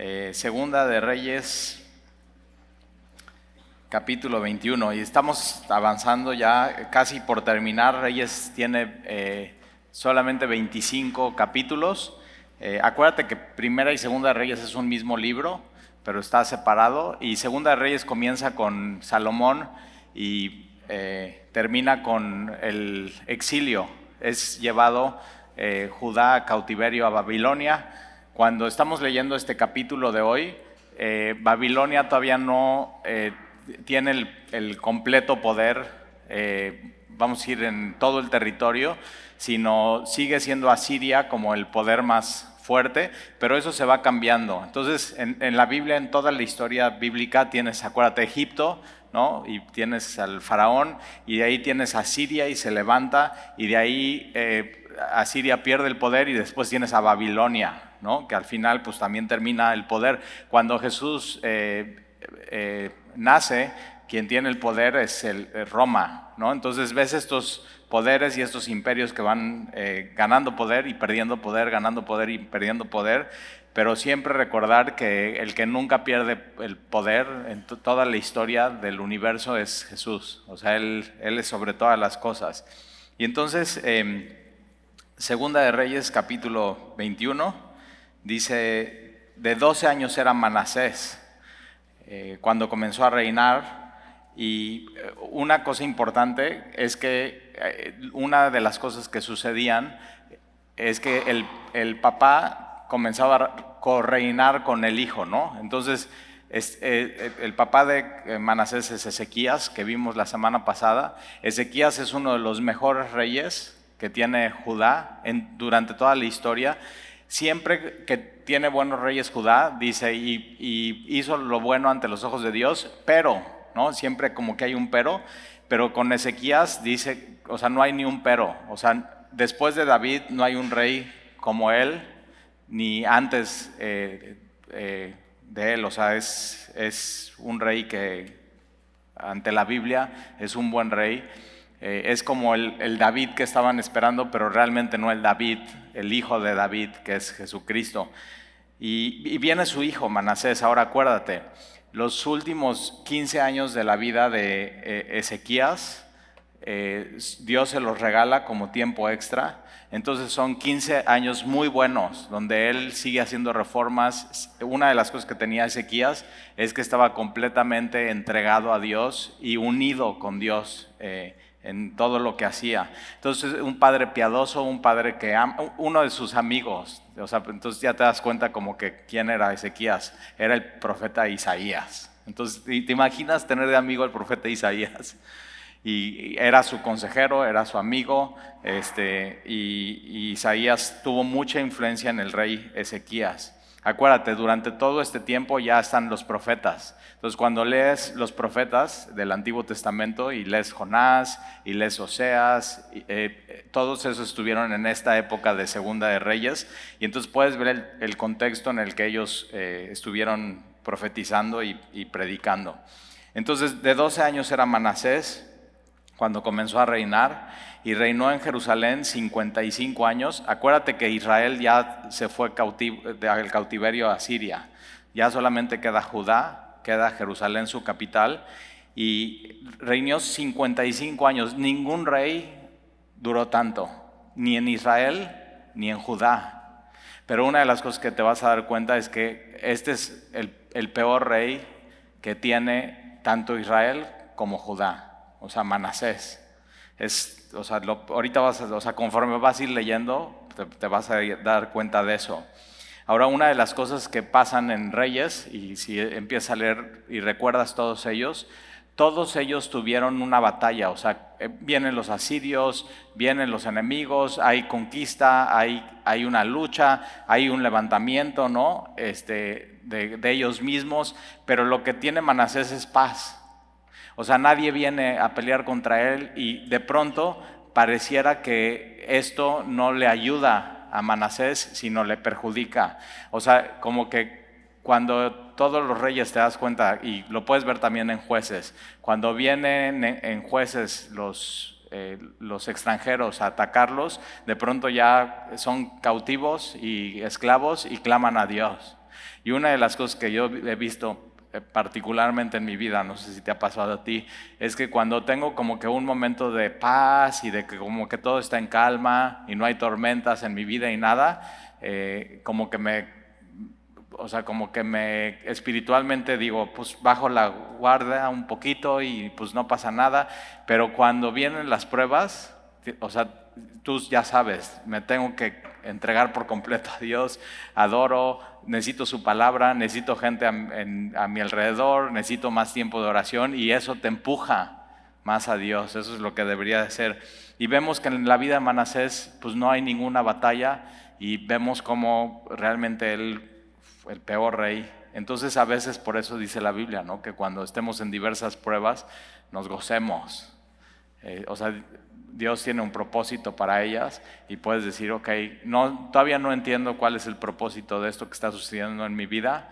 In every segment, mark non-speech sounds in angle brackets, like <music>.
Eh, segunda de Reyes, capítulo 21. Y estamos avanzando ya casi por terminar. Reyes tiene eh, solamente 25 capítulos. Eh, acuérdate que Primera y Segunda de Reyes es un mismo libro, pero está separado. Y Segunda de Reyes comienza con Salomón y termina con el exilio. Es llevado Judá a cautiverio a Babilonia cuando estamos leyendo este capítulo de hoy, eh, Babilonia todavía no eh, tiene el, completo poder, eh, vamos a ir en todo el territorio, sino sigue siendo Asiria como el poder más fuerte, pero eso se va cambiando. Entonces, en, la Biblia, en toda la historia bíblica, tienes, acuérdate, Egipto, ¿no? Y tienes al faraón, y de ahí tienes a Siria y se levanta, y de ahí Asiria pierde el poder, y después tienes a Babilonia, que al final pues también termina el poder. Cuando Jesús eh, eh, nace, quien tiene el poder es el, Roma, ¿no? Entonces ves estos poderes y estos imperios que van eh, ganando poder y perdiendo poder, ganando poder y perdiendo poder, pero siempre recordar que el que nunca pierde el poder en toda la historia del universo es Jesús, o sea, Él, él es sobre todas las cosas. Y entonces, em, Segunda de Reyes capítulo 21, Dice, de 12 años era Manasés eh, cuando comenzó a reinar. Y eh, una cosa importante es que eh, una de las cosas que sucedían es que el, el papá comenzaba a correinar con el hijo, ¿no? Entonces, el papá de Manasés es Ezequías, que vimos la semana pasada. Ezequías es uno de los mejores reyes que tiene Judá durante toda la historia siempre que tiene buenos reyes Judá, dice, y, hizo lo bueno ante los ojos de Dios, pero, ¿no? Siempre como que hay un pero, pero con Ezequías dice, o sea, no hay ni un pero, o sea, después de David no hay un rey como él, ni antes eh, eh, de él, o sea, es, es un rey que ante la Biblia es un buen rey. Eh, es como el, David que estaban esperando, pero realmente no el David, el hijo de David, que es Jesucristo. Y, viene su hijo, Manasés. Ahora acuérdate, los últimos 15 años de la vida de eh, Ezequías, eh, Dios se los regala como tiempo extra. Entonces son 15 años muy buenos, donde él sigue haciendo reformas. Una de las cosas que tenía Ezequías es que estaba completamente entregado a Dios y unido con Dios en todo lo que hacía. Entonces, un padre piadoso, un padre que ama, uno de sus amigos, o sea, entonces ya te das cuenta como que quién era Ezequías, era el profeta Isaías. Entonces, te imaginas tener de amigo al profeta Isaías. Y era su consejero, era su amigo, este, y Isaías tuvo mucha influencia en el rey Ezequías. Acuérdate, durante todo este tiempo ya están los profetas. Entonces, cuando lees los profetas del Antiguo Testamento y lees Jonás y lees Oseas, eh, todos esos estuvieron en esta época de Segunda de Reyes. Y entonces puedes ver el, contexto en el que ellos eh, estuvieron profetizando y, y predicando. Entonces, de 12 años era Manasés cuando comenzó a reinar y reinó en Jerusalén 55 años. Acuérdate que Israel ya se fue del cautiverio a Siria. Ya solamente queda Judá, queda Jerusalén su capital. Y reinó 55 años. Ningún rey duró tanto, ni en Israel ni en Judá. Pero una de las cosas que te vas a dar cuenta es que este es el, peor rey que tiene tanto Israel como Judá, o sea, Manasés. Es o sea, ahorita vas a, o sea, conforme vas a ir leyendo, te, vas a dar cuenta de eso. Ahora, una de las cosas que pasan en Reyes, y si empiezas a leer y recuerdas todos ellos, todos ellos tuvieron una batalla, o sea, eh, vienen los asirios, vienen los enemigos, hay conquista, hay, hay una lucha, hay un levantamiento, ¿no? Este, de, de ellos mismos, pero lo que tiene Manasés es paz. O sea, nadie viene a pelear contra él y de pronto pareciera que esto no le ayuda a Manasés, sino le perjudica. O sea, como que cuando todos los reyes te das cuenta, y lo puedes ver también en jueces, cuando vienen en jueces los, eh, los extranjeros a atacarlos, de pronto ya son cautivos y esclavos y claman a Dios. Y una de las cosas que yo he visto particularmente en mi vida, no sé si te ha pasado a ti, es que cuando tengo como que un momento de paz y de que como que todo está en calma y no hay tormentas en mi vida y nada, eh, como que me o sea, como que me espiritualmente digo, pues bajo la guardia un poquito y pues no pasa nada, pero cuando vienen las pruebas, o sea, tú ya sabes, me tengo que entregar por completo a Dios, adoro, necesito su palabra, necesito gente a, mi alrededor, necesito más tiempo de oración y eso te empuja más a Dios, eso es lo que debería de ser. Y vemos que en la vida de Manasés pues no hay ninguna batalla y vemos como realmente él el peor rey. Entonces a veces por eso dice la Biblia, ¿no? Que cuando estemos en diversas pruebas nos gocemos. Eh, o sea, Dios tiene un propósito para ellas y puedes decir, ok, todavía no entiendo cuál es el propósito de esto que está sucediendo en mi vida,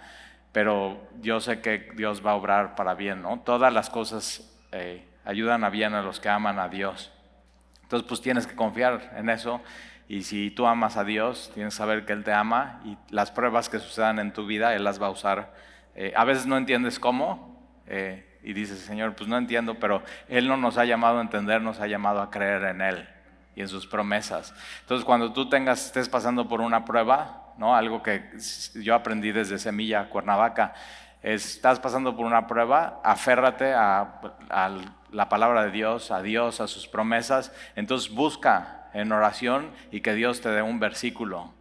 pero yo sé que Dios va a obrar para bien, ¿no? Todas las cosas eh, ayudan a bien a los que aman a Dios. Entonces, pues tienes que confiar en eso y si tú amas a Dios, tienes que saber que Él te ama y las pruebas que sucedan en tu vida, Él las va a usar. Eh, a veces no entiendes cómo eh, y dices, Señor, pues no entiendo, pero Él no nos ha llamado a entender, nos ha llamado a creer en Él y en sus promesas. Entonces, cuando tú tengas, estés pasando por una prueba, ¿no? algo que yo aprendí desde Semilla, Cuernavaca, estás pasando por una prueba, aférrate a, a la palabra de Dios, a Dios, a sus promesas, entonces busca en oración y que Dios te dé un versículo.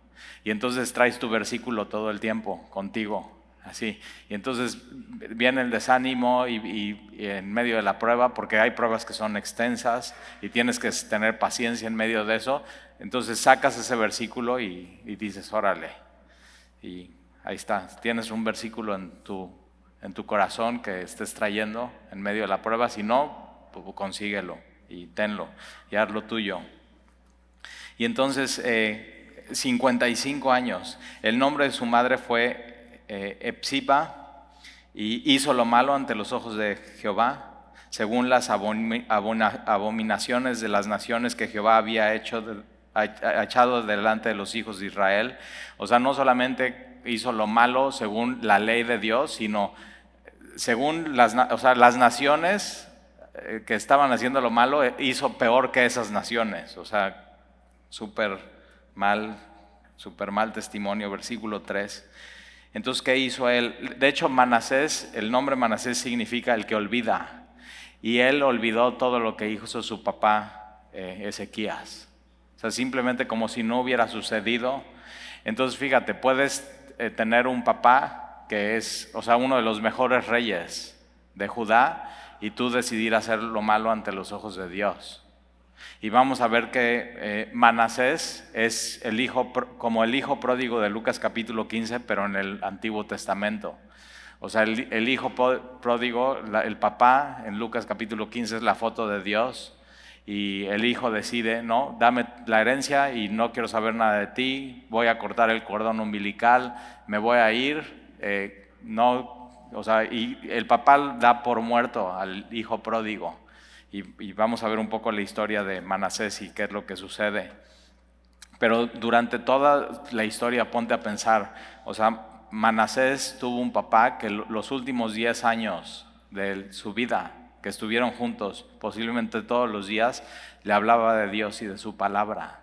Y entonces traes tu versículo todo el tiempo contigo, así. Y entonces viene el desánimo y, en medio de la prueba, porque hay pruebas que son extensas y tienes que tener paciencia en medio de eso. Entonces sacas ese versículo y, dices, órale. Y ahí está, tienes un versículo en tu, en tu corazón que estés trayendo en medio de la prueba. Si no, pues consíguelo y tenlo y hazlo tuyo. Y entonces, 55 eh, años, el nombre de su madre fue eh, Epsiba y hizo lo malo ante los ojos de Jehová, según las abominaciones de las naciones que Jehová había hecho echado delante de los hijos de Israel. O sea, no solamente hizo lo malo según la ley de Dios, sino según las, o sea, las naciones eh, que estaban haciendo lo malo, hizo peor que esas naciones. O sea, súper mal, súper mal testimonio, versículo 3. Entonces, ¿qué hizo él? De hecho, Manasés, el nombre Manasés significa el que olvida. Y él olvidó todo lo que hizo su papá eh, Ezequías. O sea, simplemente como si no hubiera sucedido. Entonces, fíjate, puedes eh, tener un papá que es, o sea, uno de los mejores reyes de Judá y tú decidir hacer lo malo ante los ojos de Dios. Y vamos a ver que eh, Manasés es el hijo, como el hijo pródigo de Lucas capítulo 15, pero en el Antiguo Testamento. O sea, el, hijo pródigo, el papá en Lucas capítulo 15 es la foto de Dios. Y el hijo decide, no, dame la herencia y no quiero saber nada de ti, voy a cortar el cordón umbilical, me voy a ir, eh, no, o sea, y el papá da por muerto al hijo pródigo y, vamos a ver un poco la historia de Manasés y qué es lo que sucede. Pero durante toda la historia ponte a pensar, o sea, Manasés tuvo un papá que los últimos 10 años de su vida, que estuvieron juntos, posiblemente todos los días, le hablaba de Dios y de su palabra.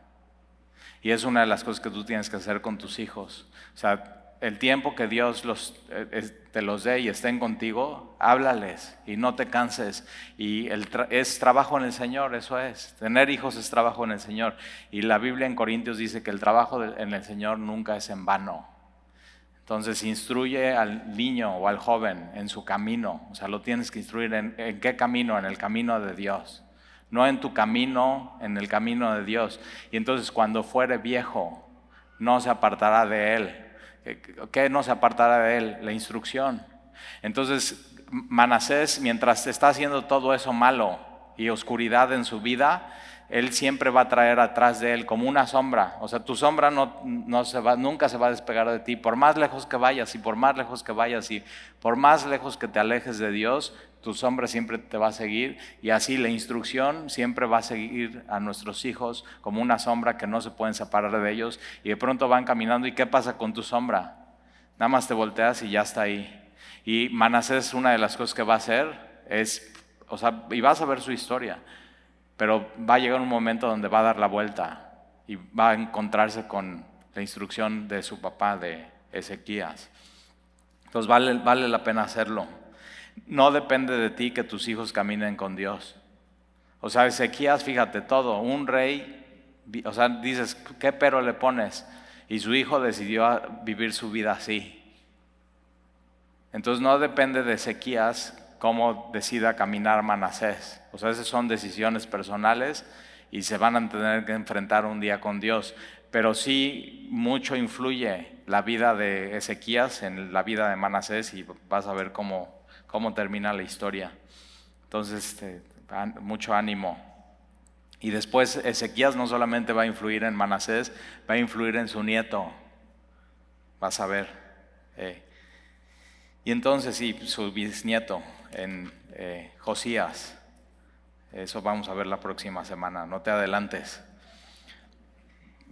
Y es una de las cosas que tú tienes que hacer con tus hijos. O sea, el tiempo que Dios eh, te los dé y estén contigo, háblales y no te canses. Y es trabajo en el Señor, eso es. Tener hijos es trabajo en el Señor. Y la Biblia en Corintios dice que el trabajo en el Señor nunca es en vano. Entonces instruye al niño o al joven en su camino. O sea, lo tienes que instruir en qué camino, en el camino de Dios. No en tu camino, en el camino de Dios. Y entonces cuando fuere viejo, no se apartará de él ¿Qué no se apartará de él? La instrucción. Entonces, Manasés, mientras está haciendo todo eso malo y oscuridad en su vida, él siempre va a traer atrás de él como una sombra. O sea, tu sombra no, no se va, nunca se va a despegar de ti. Por más lejos que vayas y por más lejos que vayas y por más lejos que te alejes de Dios, tu sombra siempre te va a seguir. Y así la instrucción siempre va a seguir a nuestros hijos como una sombra que no se pueden separar de ellos. Y de pronto van caminando y ¿qué pasa con tu sombra? Nada más te volteas y ya está ahí. Y Manasés, una de las cosas que va a hacer es, o sea, y vas a ver su historia, pero va a llegar un momento donde va a dar la vuelta y va a encontrarse con la instrucción de su papá, de Ezequías. Entonces vale, vale la pena hacerlo. No depende de ti que tus hijos caminen con Dios. O sea, Ezequías, fíjate todo, un rey, o sea, dices, ¿qué pero le pones? Y su hijo decidió vivir su vida así. Entonces no depende de Ezequías cómo decida caminar Manasés. O sea, esas son decisiones personales y se van a tener que enfrentar un día con Dios. Pero sí mucho influye la vida de Ezequías en la vida de Manasés y vas a ver cómo, cómo termina la historia. Entonces, este, mucho ánimo. Y después Ezequías no solamente va a influir en Manasés, va a influir en su nieto. Vas a ver. Eh. Y entonces, sí, su bisnieto, en eh, Josías. Eso vamos a ver la próxima semana, no te adelantes.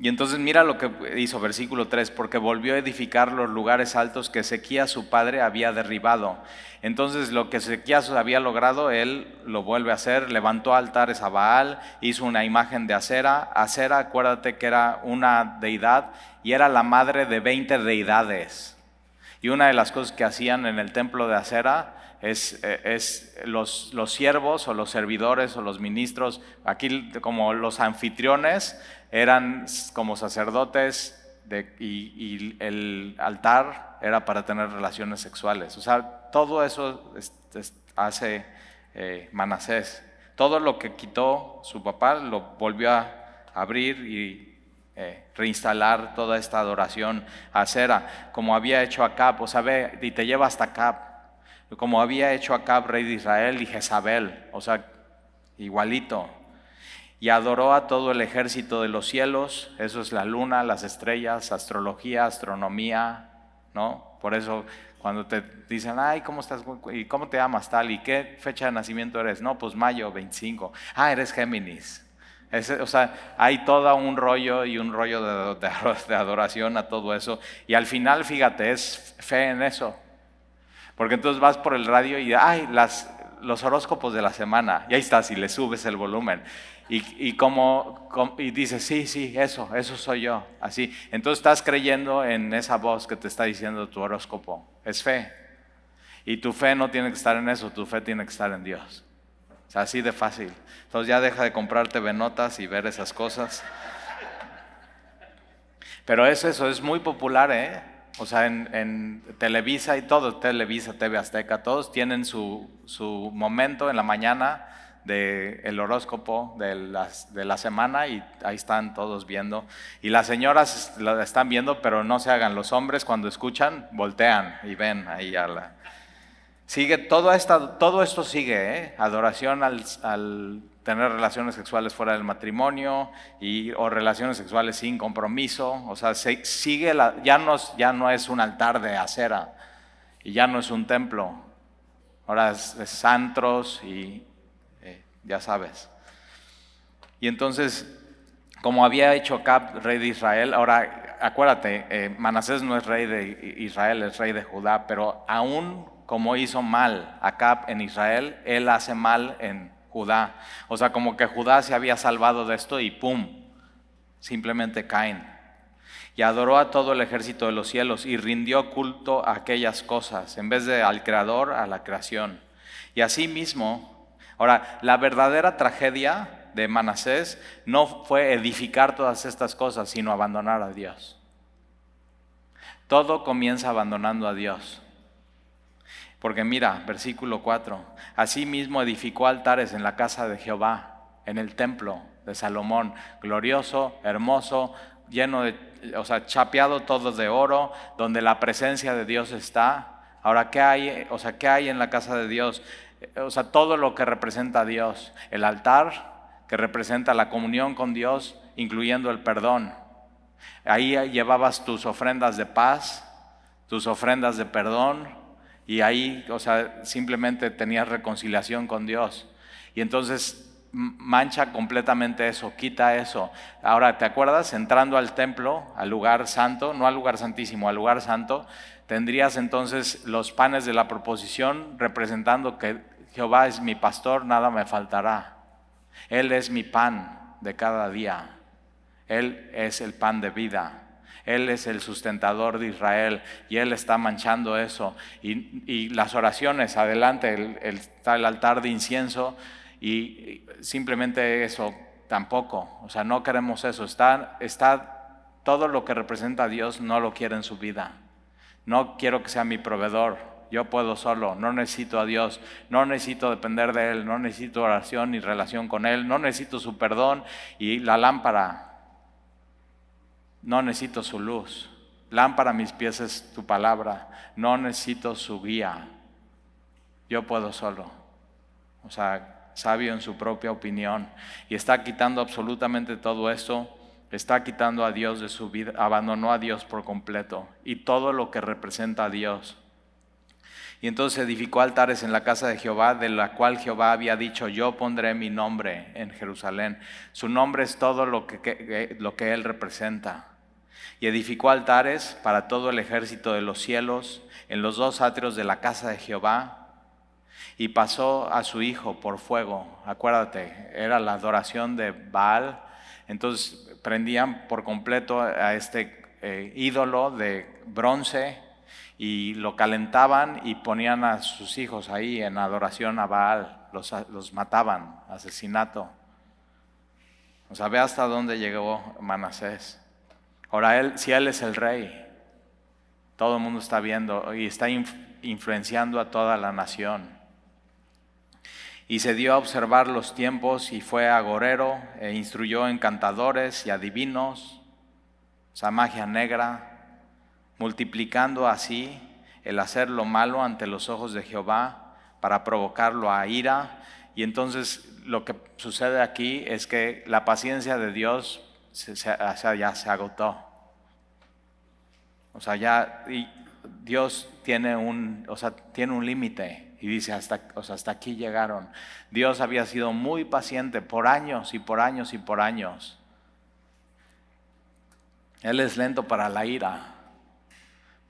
Y entonces mira lo que hizo versículo 3, porque volvió a edificar los lugares altos que Ezequías su padre había derribado. Entonces lo que Ezequías había logrado, él lo vuelve a hacer, levantó altares a Baal, hizo una imagen de Acera. Acera, acuérdate que era una deidad y era la madre de 20 deidades. Y una de las cosas que hacían en el templo de Acera es, eh, es los, los, siervos o los servidores o los ministros, aquí como los anfitriones, eran como sacerdotes y, el altar era para tener relaciones sexuales. O sea, todo eso hace eh, Manasés. Todo lo que quitó su papá lo volvió a abrir y eh, reinstalar toda esta adoración a Cera, como había hecho Acab, o sea, ve, y te lleva hasta Acab como había hecho Acab, rey de Israel, y Jezabel, o sea, igualito. Y adoró a todo el ejército de los cielos, eso es la luna, las estrellas, astrología, astronomía, ¿no? Por eso cuando te dicen, ay, ¿cómo estás? ¿Y cómo te llamas tal? ¿Y qué fecha de nacimiento eres? No, pues mayo 25. Ah, eres Géminis. o sea, hay todo un rollo y un rollo de adoración a todo eso. Y al final, fíjate, es fe en eso. Porque entonces vas por el radio y, ay, las, los horóscopos de la semana, y ahí estás, y le subes el volumen. Y, y, como, y dices, sí, sí, eso, eso soy yo, así. Entonces estás creyendo en esa voz que te está diciendo tu horóscopo. Es fe. Y tu fe no tiene que estar en eso, tu fe tiene que estar en Dios. O sea, así de fácil. Entonces ya deja de comprarte venotas y ver esas cosas. Pero es eso, es muy popular, ¿eh? O sea, en, Televisa y todo, Televisa, TV Azteca, todos tienen su, momento en la mañana del horóscopo de, las, de la semana y ahí están todos viendo. Y las señoras la están viendo, pero no se hagan. Los hombres cuando escuchan, voltean y ven ahí a la... Sigue, todo, esta, todo esto sigue, ¿eh? adoración al, al tener relaciones sexuales fuera del matrimonio y, o relaciones sexuales sin compromiso. O sea, sigue la, ya, no, ya no es un altar de acera y ya no es un templo. Ahora es, santros y eh, ya sabes. Y entonces, como había hecho Cap, rey de Israel, ahora acuérdate, eh, Manasés no es rey de Israel, es rey de Judá, pero aún como hizo mal Acab en Israel, él hace mal en Judá. O sea, como que Judá se había salvado de esto y ¡pum! Simplemente caen. Y adoró a todo el ejército de los cielos y rindió culto a aquellas cosas, en vez de al Creador, a la creación. Y así mismo, ahora, la verdadera tragedia de Manasés no fue edificar todas estas cosas, sino abandonar a Dios. Todo comienza abandonando a Dios. Porque mira, versículo 4, asimismo edificó altares en la casa de Jehová, en el templo de Salomón, glorioso, hermoso, lleno de, o sea, chapeado todo de oro, donde la presencia de Dios está. Ahora, ¿qué hay? O sea, ¿qué hay en la casa de Dios? O sea, todo lo que representa a Dios. El altar, que representa la comunión con Dios, incluyendo el perdón. Ahí llevabas tus ofrendas de paz, tus ofrendas de perdón, y ahí, o sea, simplemente tenías reconciliación con Dios. Y entonces mancha completamente eso, quita eso. Ahora, ¿te acuerdas? Entrando al templo, al lugar santo, no al lugar santísimo, al lugar santo, tendrías entonces los panes de la proposición representando que Jehová es mi pastor, nada me faltará. Él es mi pan de cada día. Él es el pan de vida. Él es el sustentador de Israel y Él está manchando eso. Y, las oraciones, adelante, el, está el altar de incienso y simplemente eso tampoco. O sea, no queremos eso. Está, está todo lo que representa a Dios, no lo quiere en su vida. No quiero que sea mi proveedor. Yo puedo solo, no necesito a Dios, no necesito depender de Él, no necesito oración ni relación con Él, no necesito su perdón y la lámpara no necesito su luz. Lámpara a mis pies es tu palabra. No necesito su guía. Yo puedo solo. O sea, sabio en su propia opinión. Y está quitando absolutamente todo esto. Está quitando a Dios de su vida. Abandonó a Dios por completo. Y todo lo que representa a Dios. Y entonces edificó altares en la casa de Jehová, de la cual Jehová había dicho, yo pondré mi nombre en Jerusalén. Su nombre es todo lo que, él representa y edificó altares para todo el ejército de los cielos en los dos atrios de la casa de Jehová y pasó a su hijo por fuego. Acuérdate, era la adoración de Baal. Entonces prendían por completo a este eh, ídolo de bronce y lo calentaban y ponían a sus hijos ahí en adoración a Baal. Los, los mataban, asesinato. O sea, ve hasta dónde llegó Manasés. Ahora, si Él es el rey, todo el mundo está viendo y está influenciando a toda la nación. Y se dio a observar los tiempos y fue agorero e instruyó encantadores y adivinos, esa magia negra, multiplicando así el hacer lo malo ante los ojos de Jehová para provocarlo a ira. Y entonces lo que sucede aquí es que la paciencia de Dios ya se agotó. O sea, ya Dios tiene un, o sea, un límite y dice, hasta, o sea, hasta aquí llegaron. Dios había sido muy paciente por años y por años y por años. Él es lento para la ira,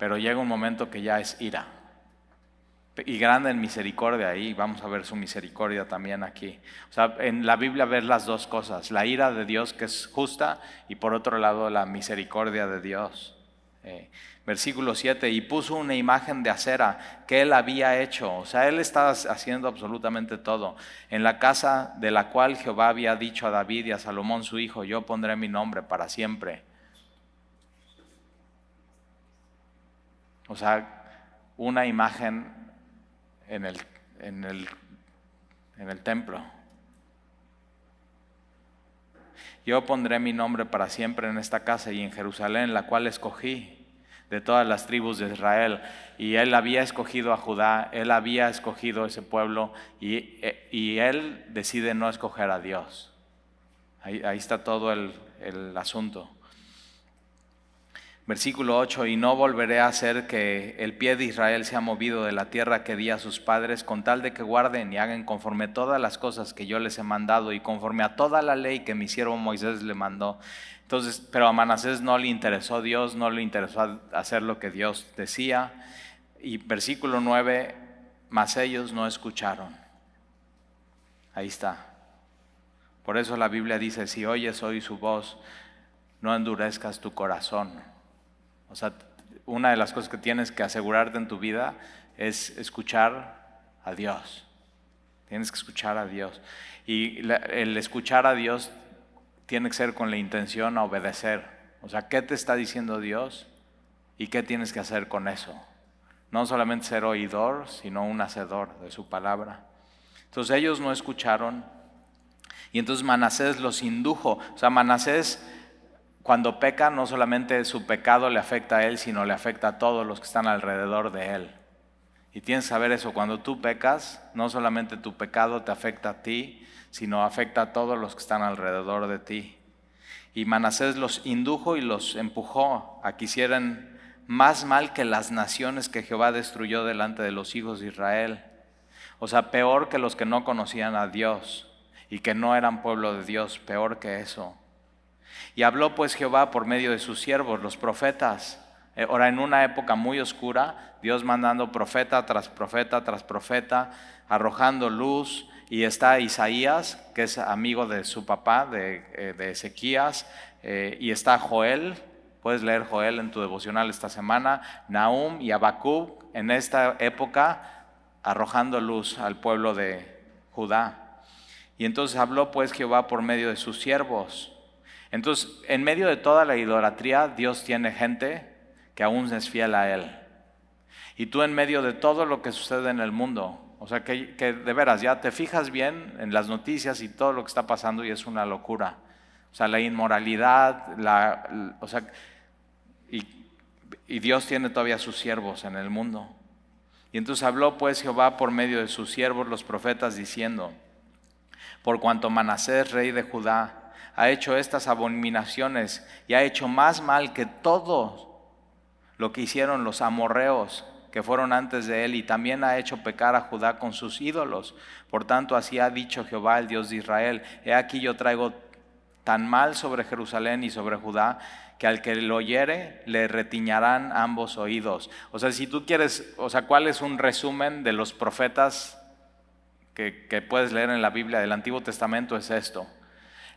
pero llega un momento que ya es ira y grande en misericordia, y vamos a ver su misericordia también aquí. O sea, en la Biblia ver las dos cosas, la ira de Dios que es justa y por otro lado la misericordia de Dios. Eh, versículo 7, y puso una imagen de acera que él había hecho, o sea, él estaba haciendo absolutamente todo, en la casa de la cual Jehová había dicho a David y a Salomón su hijo, yo pondré mi nombre para siempre. O sea, una imagen en el, en el, en el templo. Yo pondré mi nombre para siempre en esta casa y en Jerusalén, la cual escogí de todas las tribus de Israel. Y él había escogido a Judá, él había escogido ese pueblo y, y él decide no escoger a Dios. Ahí, ahí está todo el, el asunto. Versículo 8, y no volveré a hacer que el pie de Israel sea movido de la tierra que di a sus padres, con tal de que guarden y hagan conforme todas las cosas que yo les he mandado y conforme a toda la ley que mi siervo Moisés le mandó. Entonces, pero a Manasés no le interesó Dios, no le interesó hacer lo que Dios decía. Y versículo 9, mas ellos no escucharon. Ahí está. Por eso la Biblia dice, si oyes hoy su voz, no endurezcas tu corazón. O sea, una de las cosas que tienes que asegurarte en tu vida es escuchar a Dios. Tienes que escuchar a Dios. Y el escuchar a Dios tiene que ser con la intención a obedecer. O sea, ¿qué te está diciendo Dios? ¿Y qué tienes que hacer con eso? No solamente ser oidor, sino un hacedor de su palabra. Entonces ellos no escucharon. Y entonces Manasés los indujo. O sea, Manasés cuando peca, no solamente su pecado le afecta a él, sino le afecta a todos los que están alrededor de él. Y tienes que saber eso, cuando tú pecas, no solamente tu pecado te afecta a ti, sino afecta a todos los que están alrededor de ti. Y Manasés los indujo y los empujó a que hicieran más mal que las naciones que Jehová destruyó delante de los hijos de Israel. O sea, peor que los que no conocían a Dios y que no eran pueblo de Dios, peor que eso. Y habló pues Jehová por medio de sus siervos, los profetas. Eh, ahora, en una época muy oscura, Dios mandando profeta tras profeta tras profeta, arrojando luz, y está Isaías, que es amigo de su papá, de, eh, Ezequías, eh, y está Joel, puedes leer Joel en tu devocional esta semana, Nahum y Abacub en esta época arrojando luz al pueblo de Judá. Y entonces habló pues Jehová por medio de sus siervos. Entonces, en medio de toda la idolatría, Dios tiene gente que aún es fiel a Él. Y tú en medio de todo lo que sucede en el mundo, o sea, que, de veras ya te fijas bien en las noticias y todo lo que está pasando y es una locura. O sea, la inmoralidad, la, o sea, y, y Dios tiene todavía sus siervos en el mundo. Y entonces habló pues Jehová por medio de sus siervos los profetas diciendo, por cuanto Manasés, rey de Judá, ha hecho estas abominaciones y ha hecho más mal que todo lo que hicieron los amorreos que fueron antes de él, y también ha hecho pecar a Judá con sus ídolos. Por tanto, así ha dicho Jehová, el Dios de Israel, he aquí yo traigo tan mal sobre Jerusalén y sobre Judá, que al que lo oyere le retiñarán ambos oídos. O sea, si tú quieres, o sea, ¿cuál es un resumen de los profetas que, que puedes leer en la Biblia del Antiguo Testamento? Es esto.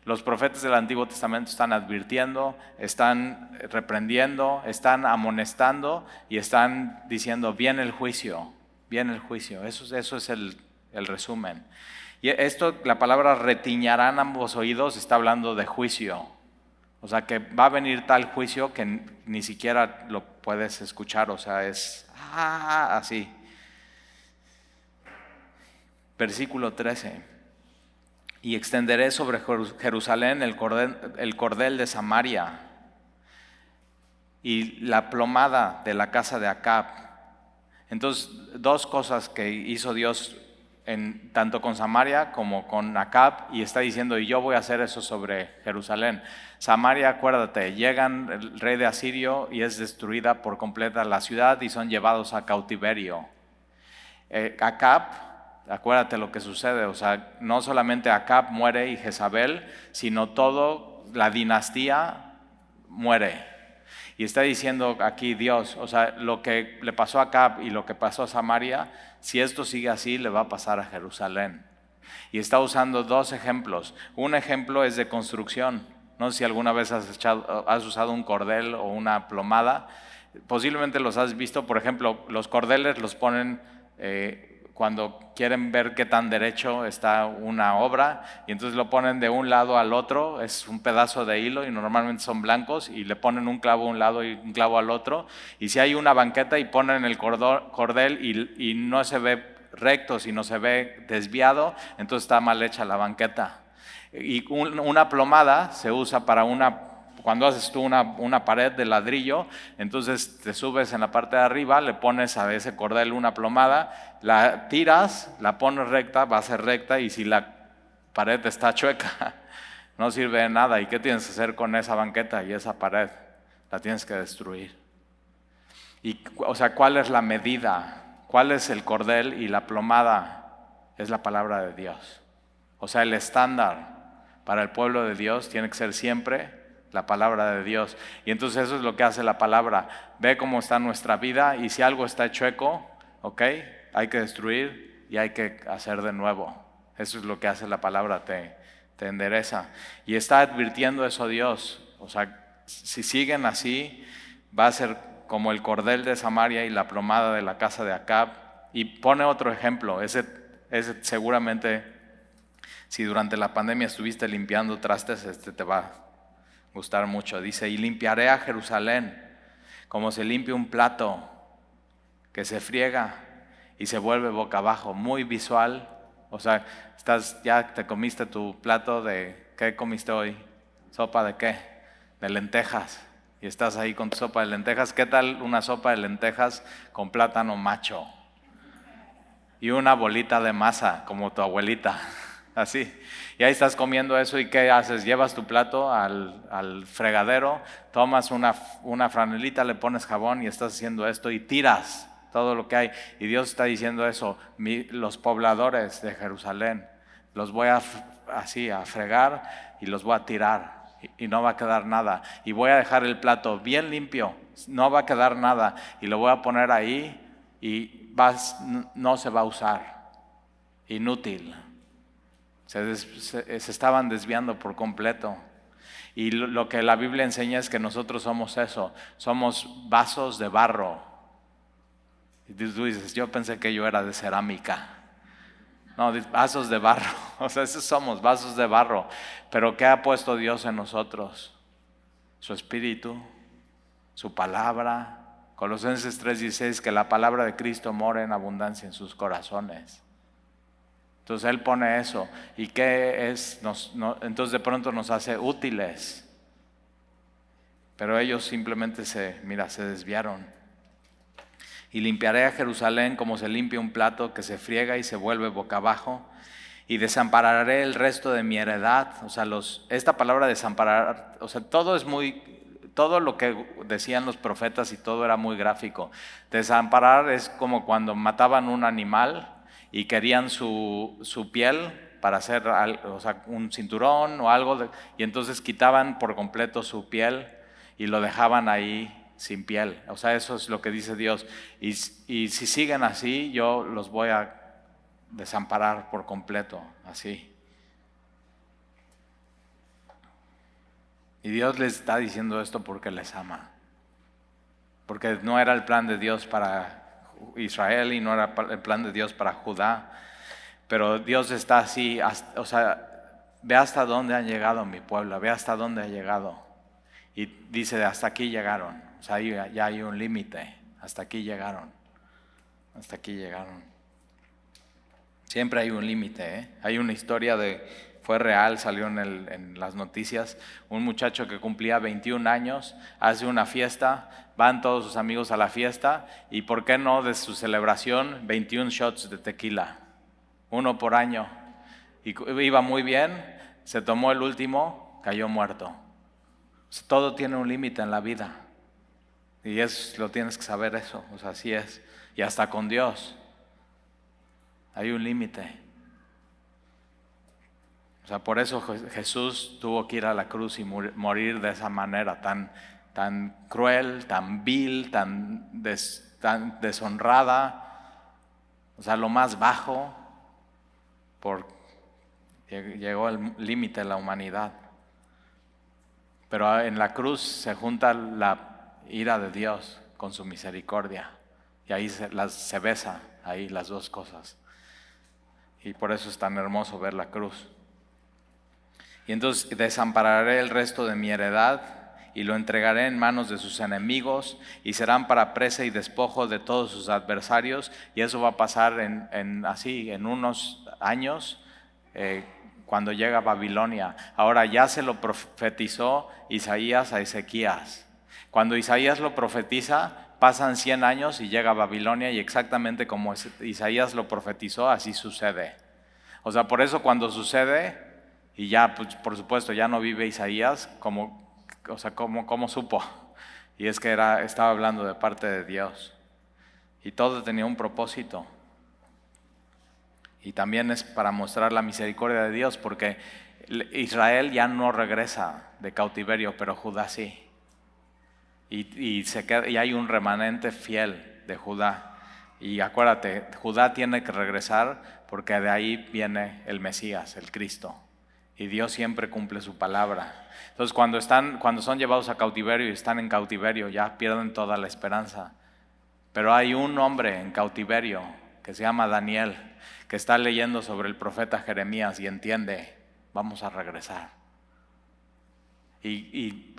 Los profetas del Antiguo Testamento están advirtiendo, están reprendiendo, están amonestando y están diciendo, viene el juicio, viene el juicio. Eso, es el, el resumen. Y esto, la palabra retiñarán ambos oídos, está hablando de juicio. O sea, que va a venir tal juicio que ni siquiera lo puedes escuchar, o sea, es ah, así. Versículo 13 y extenderé sobre Jerusalén el cordel, de Samaria y la plomada de la casa de Acab. Entonces, dos cosas que hizo Dios tanto con Samaria como con Acab y está diciendo, y yo voy a hacer eso sobre Jerusalén. Samaria, acuérdate, llegan el rey de Asirio y es destruida por completa la ciudad y son llevados a cautiverio. Eh, Acab acuérdate lo que sucede, o sea, no solamente Acab muere y Jezabel, sino todo la dinastía muere. Y está diciendo aquí Dios, o sea, lo que le pasó a Acab y lo que pasó a Samaria, si esto sigue así, le va a pasar a Jerusalén. Y está usando dos ejemplos. Un ejemplo es de construcción. No sé si alguna vez has, has usado un cordel o una plomada. Posiblemente los has visto, por ejemplo, los cordeles los ponen eh, cuando quieren ver qué tan derecho está una obra y entonces lo ponen de un lado al otro, es un pedazo de hilo y normalmente son blancos y le ponen un clavo a un lado y un clavo al otro y si hay una banqueta y ponen el cordel y, no se ve recto, sino se ve desviado, entonces está mal hecha la banqueta. Y una plomada se usa para una cuando haces tú una, una, pared de ladrillo, entonces te subes en la parte de arriba, le pones a ese cordel una plomada, la tiras, la pones recta, va a ser recta y si la pared está chueca, <laughs> no sirve de nada. ¿Y qué tienes que hacer con esa banqueta y esa pared? La tienes que destruir. Y, o sea, ¿cuál es la medida? ¿Cuál es el cordel y la plomada? Es la palabra de Dios. O sea, el estándar para el pueblo de Dios tiene que ser siempre la palabra de Dios. Y entonces eso es lo que hace la palabra. Ve cómo está nuestra vida y si algo está chueco, ¿ok? Hay que destruir y hay que hacer de nuevo. Eso es lo que hace la palabra, te, te endereza. Y está advirtiendo eso Dios. O sea, si siguen así, va a ser como el cordel de Samaria y la plomada de la casa de Acab. Y pone otro ejemplo. Ese, ese seguramente, si durante la pandemia estuviste limpiando trastes, este te va gustar mucho. Dice, y limpiaré a Jerusalén como se limpia un plato que se friega y se vuelve boca abajo, muy visual. O sea, estás, ya te comiste tu plato de, ¿qué comiste hoy? ¿Sopa de qué? De lentejas. Y estás ahí con tu sopa de lentejas. ¿Qué tal una sopa de lentejas con plátano macho? Y una bolita de masa, como tu abuelita. Así. Y ahí estás comiendo eso y ¿qué haces? Llevas tu plato al, fregadero, tomas una, una, franelita, le pones jabón y estás haciendo esto y tiras todo lo que hay. Y Dios está diciendo eso, los pobladores de Jerusalén, los voy a así a fregar y los voy a tirar y, no va a quedar nada. Y voy a dejar el plato bien limpio no va a quedar nada y lo voy a poner ahí y no se va a usar. Inútil. Se, estaban desviando por completo. Y lo, que la Biblia enseña es que nosotros somos eso, somos vasos de barro. Y tú dices, yo pensé que yo era de cerámica. No, vasos de barro. <laughs> O sea, esos somos, vasos de barro. Pero ¿qué ha puesto Dios en nosotros? Su espíritu, su palabra. Colosenses 3:16, que la palabra de Cristo mora en abundancia en sus corazones. Entonces Él pone eso. ¿Y qué es? entonces de pronto nos hace útiles. Pero ellos simplemente se, mira, se desviaron. Y limpiaré a Jerusalén como se limpia un plato que se friega y se vuelve boca abajo. Y desampararé el resto de mi heredad. O sea, los, esta palabra desamparar, o sea, todo es muy, todo lo que decían los profetas y todo era muy gráfico. Desamparar es como cuando mataban un animal y querían su, su piel para hacer o sea, un cinturón o algo, y entonces quitaban por completo su piel y lo dejaban ahí sin piel. O sea, eso es lo que dice Dios. Y, y si siguen así, yo los voy a desamparar por completo, así. Y Dios les está diciendo esto porque les ama. Porque no era el plan de Dios para Israel y no era el plan de Dios para Judá. Pero Dios está así, o sea, ve hasta dónde han llegado mi pueblo, ve hasta dónde ha llegado. Y dice, hasta aquí llegaron. O sea, ya hay un límite. Hasta aquí llegaron. Hasta aquí llegaron. Siempre hay un límite. ¿eh? Hay una historia de, fue real, salió en, las noticias, un muchacho que cumplía 21 años, hace una fiesta, van todos sus amigos a la fiesta y, ¿por qué no, de su celebración, 21 shots de tequila, uno por año. Y iba muy bien, se tomó el último, cayó muerto. Todo tiene un límite en la vida. Y es, lo tienes que saber eso, o sea, así es. Y hasta con Dios hay un límite. O sea, por eso Jesús tuvo que ir a la cruz y morir de esa manera tan, tan cruel, tan vil, tan, deshonrada, o sea, lo más bajo, por, llegó el límite de la humanidad. Pero en la cruz se junta la ira de Dios con su misericordia y ahí se, las, se besa, ahí las dos cosas. Y por eso es tan hermoso ver la cruz. Y entonces desampararé el resto de mi heredad y lo entregaré en manos de sus enemigos y serán para presa y despojo de todos sus adversarios. Y eso va a pasar en, así, en unos años, eh, cuando llega Babilonia. Ahora ya se lo profetizó Isaías a Ezequías. Cuando Isaías lo profetiza, pasan 100 años y llega Babilonia y exactamente como Isaías lo profetizó, así sucede. O sea, por eso cuando sucede, y ya, pues, por supuesto, ya no vive Isaías, como, o sea, como, supo. Y es que era, estaba hablando de parte de Dios. Y todo tenía un propósito. Y también es para mostrar la misericordia de Dios, porque Israel ya no regresa de cautiverio, pero Judá sí. Y, se queda, y hay un remanente fiel de Judá. Y acuérdate, Judá tiene que regresar porque de ahí viene el Mesías, el Cristo y Dios siempre cumple su palabra. Entonces cuando, están, cuando son llevados a cautiverio y están en cautiverio ya pierden toda la esperanza. Pero hay un hombre en cautiverio que se llama Daniel, que está leyendo sobre el profeta Jeremías y entiende, vamos a regresar. Y,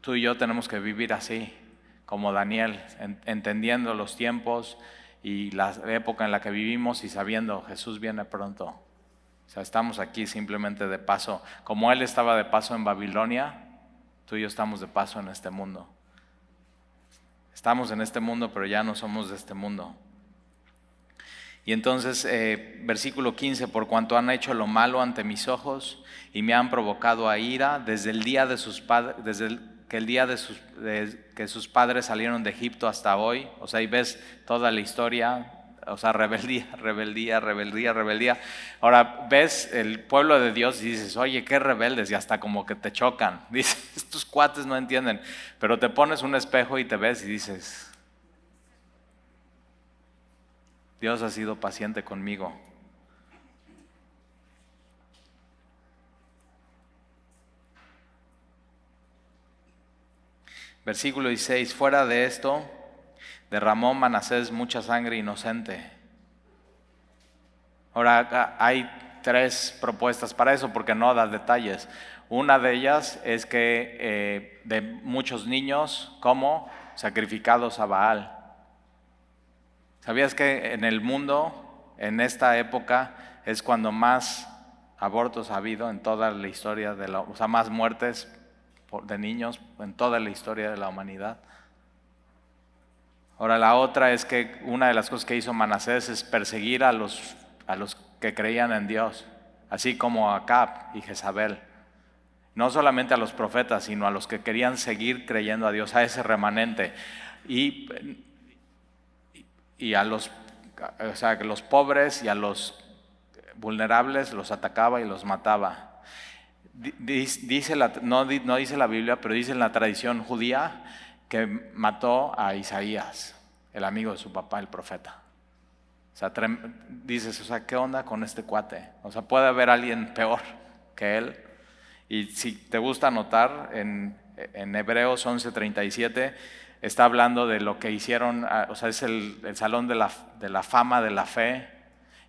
tú y yo tenemos que vivir así, como Daniel, entendiendo los tiempos y la época en la que vivimos y sabiendo Jesús viene pronto. O sea, estamos aquí simplemente de paso. Como Él estaba de paso en Babilonia, tú y yo estamos de paso en este mundo. Estamos en este mundo, pero ya no somos de este mundo. Y entonces, eh, versículo 15, por cuanto han hecho lo malo ante mis ojos y me han provocado a ira desde el día de sus padres, desde que el día de sus, que sus padres salieron de Egipto hasta hoy, o sea, y ves toda la historia, O sea, rebeldía, <laughs> rebeldía, rebeldía, rebeldía. Ahora ves el pueblo de Dios y dices, oye, qué rebeldes, y hasta como que te chocan. <laughs> Dices, estos cuates no entienden. Pero te pones un espejo y te ves y dices, Dios ha sido paciente conmigo. Versículo 16, fuera de esto, derramó Manasés mucha sangre inocente. Ahora hay tres propuestas para eso porque no da detalles. Una de ellas es que eh, de muchos niños como sacrificados a Baal. ¿Sabías que en el mundo, en esta época, es cuando más abortos ha habido en toda la historia de la, o sea, más muertes de niños en toda la historia de la humanidad? Ahora la otra es que una de las cosas que hizo Manasés es perseguir a los, a los que creían en Dios, así como a Acab y Jezabel. No solamente a los profetas, sino a los que querían seguir creyendo a Dios, a ese remanente. Y, y a los, o sea, los pobres y a los vulnerables los atacaba y los mataba. Dice la, no, no dice la Biblia, pero dice en la tradición judía que mató a Isaías, el amigo de su papá, el profeta. O sea, dices, o sea, ¿qué onda con este cuate? O sea, puede haber alguien peor que él. Y si te gusta notar, en, en Hebreos 11:37 está hablando de lo que hicieron, o sea, es el, salón de la, de la, fama de la fe.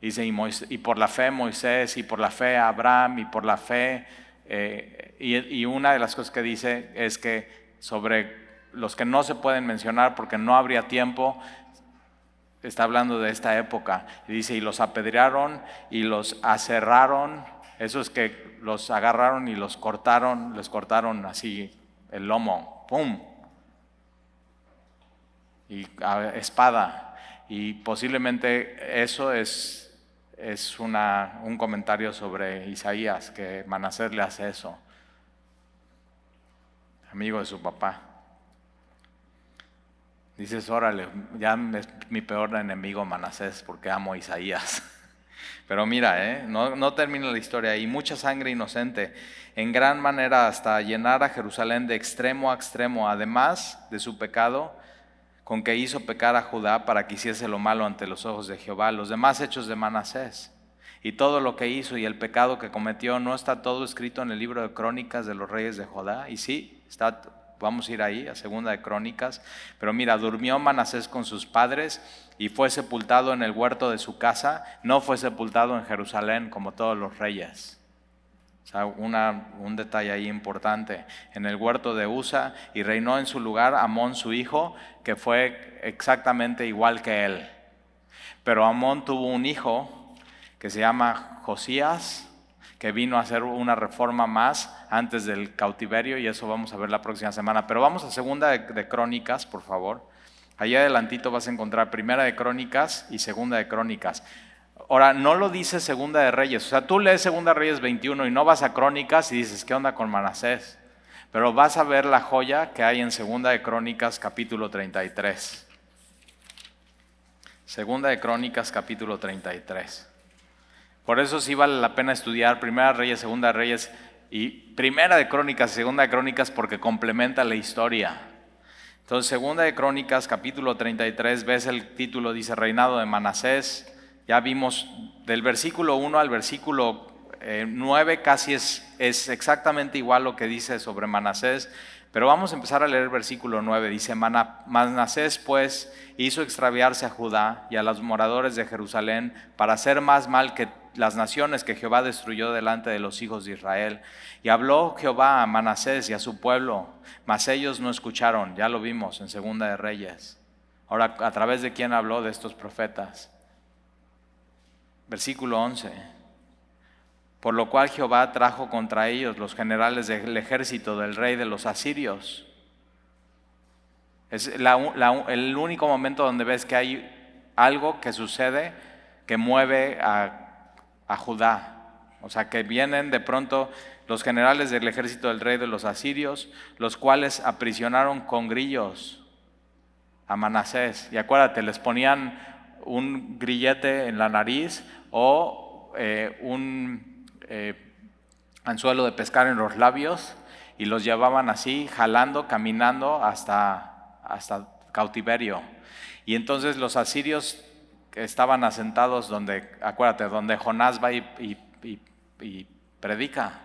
Dice, y, y, por la fe Moisés, y por la fe Abraham, y por la fe. Eh, y, y una de las cosas que dice es que sobre los que no se pueden mencionar porque no habría tiempo, está hablando de esta época. Y dice, y los apedrearon y los aserraron, eso es que los agarraron y los cortaron, les cortaron así el lomo, ¡pum! Y espada. Y posiblemente eso es, es una, un comentario sobre Isaías, que Manasés le hace eso, amigo de su papá. Dices, órale, ya es mi peor enemigo Manasés porque amo a Isaías. <laughs> Pero mira, ¿eh? no, no termina la historia ahí. Mucha sangre inocente, en gran manera hasta llenar a Jerusalén de extremo a extremo, además de su pecado con que hizo pecar a Judá para que hiciese lo malo ante los ojos de Jehová. Los demás hechos de Manasés y todo lo que hizo y el pecado que cometió, ¿no está todo escrito en el libro de crónicas de los reyes de Judá? Y sí, está Vamos a ir ahí, a Segunda de Crónicas. Pero mira, durmió Manasés con sus padres y fue sepultado en el huerto de su casa. No fue sepultado en Jerusalén como todos los reyes. O sea, un detalle ahí importante. En el huerto de Usa y reinó en su lugar Amón su hijo, que fue exactamente igual que él. Pero Amón tuvo un hijo que se llama Josías que vino a hacer una reforma más antes del cautiverio y eso vamos a ver la próxima semana. Pero vamos a segunda de, Crónicas, por favor. Allá adelantito vas a encontrar primera de Crónicas y segunda de Crónicas. Ahora, no lo dice segunda de Reyes. O sea, tú lees segunda de Reyes 21 y no vas a Crónicas y dices, ¿qué onda con Manasés? Pero vas a ver la joya que hay en segunda de Crónicas capítulo 33. Segunda de Crónicas capítulo 33. Por eso sí vale la pena estudiar Primera Reyes, Segunda Reyes y Primera de Crónicas Segunda de Crónicas porque complementa la historia. Entonces, Segunda de Crónicas, capítulo 33, ves el título, dice Reinado de Manasés. Ya vimos del versículo 1 al versículo 9, eh, casi es, es exactamente igual lo que dice sobre Manasés. Pero vamos a empezar a leer el versículo 9. Dice, Manasés pues hizo extraviarse a Judá y a los moradores de Jerusalén para hacer más mal que las naciones que Jehová destruyó delante de los hijos de Israel. Y habló Jehová a Manasés y a su pueblo, mas ellos no escucharon, ya lo vimos en Segunda de Reyes. Ahora, ¿a través de quién habló de estos profetas? Versículo 11. Por lo cual Jehová trajo contra ellos los generales del ejército del rey de los asirios. Es el único momento donde ves que hay algo que sucede que mueve a a Judá. O sea, que vienen de pronto los generales del ejército del rey de los asirios, los cuales aprisionaron con grillos a Manasés. Y acuérdate, les ponían un grillete en la nariz o eh, un eh, anzuelo de pescar en los labios y los llevaban así, jalando, caminando hasta, hasta cautiverio. Y entonces los asirios estaban asentados donde, acuérdate, donde Jonás va y, predica.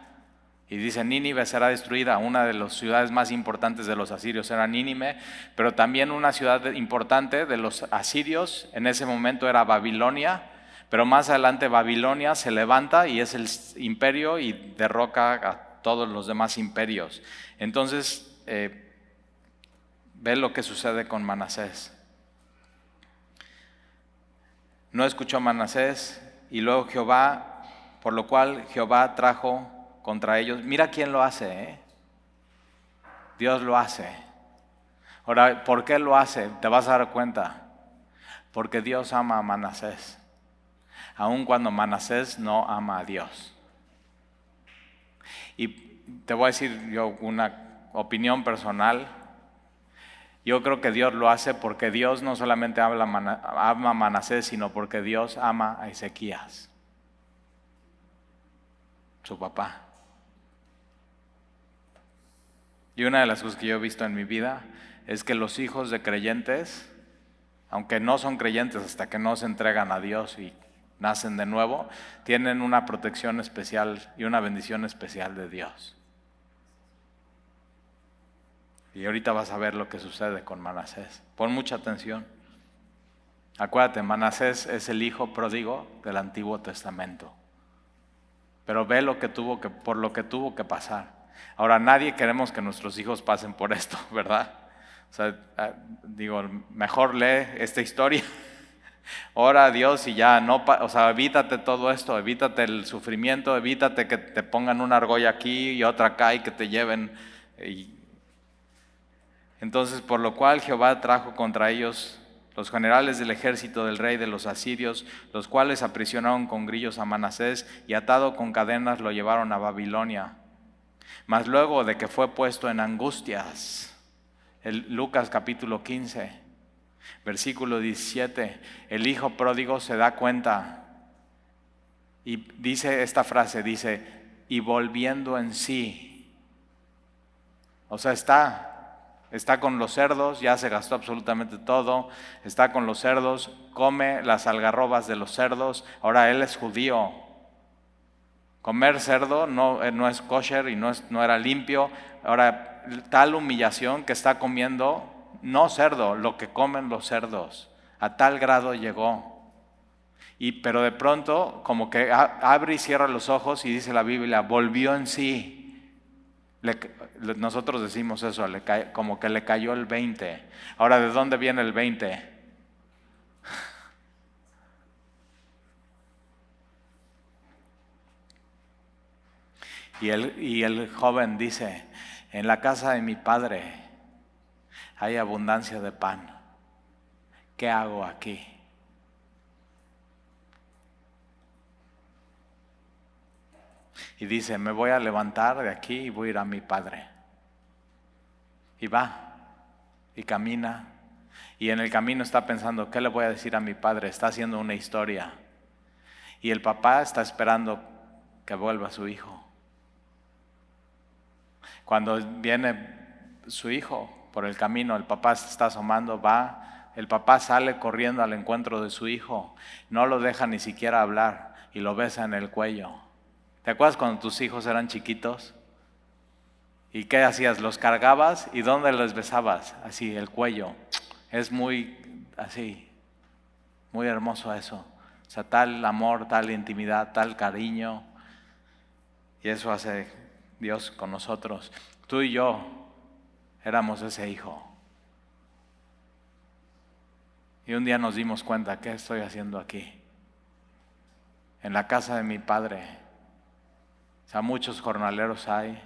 Y dice, Nínive será destruida. Una de las ciudades más importantes de los asirios era Nínive, pero también una ciudad importante de los asirios en ese momento era Babilonia, pero más adelante Babilonia se levanta y es el imperio y derroca a todos los demás imperios. Entonces, eh, ve lo que sucede con Manasés. No escuchó Manasés y luego Jehová, por lo cual Jehová trajo contra ellos. Mira quién lo hace. ¿eh? Dios lo hace. Ahora, ¿por qué lo hace? Te vas a dar cuenta. Porque Dios ama a Manasés. Aun cuando Manasés no ama a Dios. Y te voy a decir yo una opinión personal. Yo creo que Dios lo hace porque Dios no solamente ama a Manasés, sino porque Dios ama a Ezequías, su papá. Y una de las cosas que yo he visto en mi vida es que los hijos de creyentes, aunque no son creyentes hasta que no se entregan a Dios y nacen de nuevo, tienen una protección especial y una bendición especial de Dios. Y ahorita vas a ver lo que sucede con Manasés. Pon mucha atención. Acuérdate, Manasés es el hijo pródigo del Antiguo Testamento. Pero ve lo que tuvo que, por lo que tuvo que pasar. Ahora, nadie queremos que nuestros hijos pasen por esto, <laughs> ¿verdad? O sea, ah, digo, mejor lee esta historia. <laughs> Ora a Dios y ya, no, o sea, evítate todo esto, evítate el sufrimiento, evítate que te pongan una argolla aquí y otra acá y que te lleven. Entonces, por lo cual Jehová trajo contra ellos los generales del ejército del rey de los asirios, los cuales aprisionaron con grillos a Manasés y atado con cadenas lo llevaron a Babilonia. Mas luego de que fue puesto en angustias, el Lucas capítulo 15, versículo 17, el hijo pródigo se da cuenta y dice esta frase, dice, y volviendo en sí. O sea, está está con los cerdos, ya se gastó absolutamente todo, está con los cerdos, come las algarrobas de los cerdos, ahora él es judío, Comer cerdo no, eh, no es kosher y no, es, no era limpio. Ahora, tal humillación que está comiendo, no cerdo, lo que comen los cerdos. A tal grado llegó. Y, pero de pronto, como que abre y cierra los ojos y dice la Biblia, volvió en sí. Nosotros decimos eso, le como que le cayó el 20. Ahora, ¿de dónde viene el 20? <laughs> Y el, y el joven dice, en la casa de mi padre hay abundancia de pan. ¿Qué hago aquí? Y dice, me voy a levantar de aquí y voy a ir a mi padre. Y va, y camina, y en el camino está pensando, ¿qué le voy a decir a mi padre? Está haciendo una historia. Y el papá está esperando que vuelva su hijo. Cuando viene su hijo por el camino, el papá se está asomando, va, el papá sale corriendo al encuentro de su hijo, no lo deja ni siquiera hablar y lo besa en el cuello. ¿Te acuerdas cuando tus hijos eran chiquitos? ¿Y qué hacías? ¿Los cargabas y dónde les besabas? Así, el cuello. Es muy así, muy hermoso eso. O sea, tal amor, tal intimidad, tal cariño. Y eso hace Dios con nosotros. Tú y yo éramos ese hijo. Y un día nos dimos cuenta, ¿qué estoy haciendo aquí? En la casa de mi padre. Sea, muchos jornaleros hay.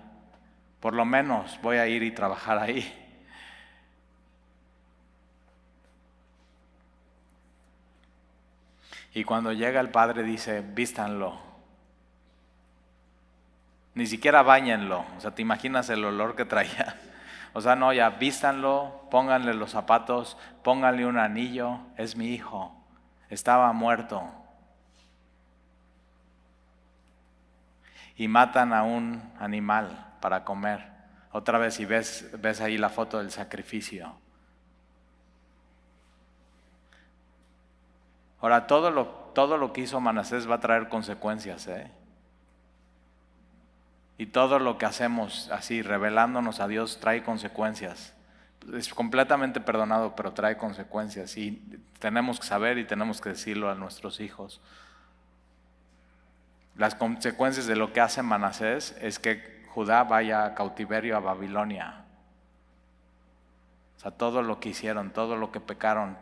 Por lo menos voy a ir y trabajar ahí. Y cuando llega el padre dice, vístanlo. Ni siquiera bañenlo. O sea, ¿te imaginas el olor que traía? <laughs> O sea, no, ya vístanlo, pónganle los zapatos, pónganle un anillo, es mi hijo. estaba muerto. Y matan a un animal para comer. Otra vez, y ves, ves ahí la foto del sacrificio. Ahora, todo lo, todo lo que hizo Manasés va a traer consecuencias. ¿eh? Y todo lo que hacemos así, revelándonos a Dios, trae consecuencias. Es completamente perdonado, pero trae consecuencias. Y tenemos que saber y tenemos que decirlo a nuestros hijos. Las consecuencias de lo que hace Manasés es que Judá vaya a cautiverio a Babilonia. O sea, todo lo que hicieron, todo lo que pecaron.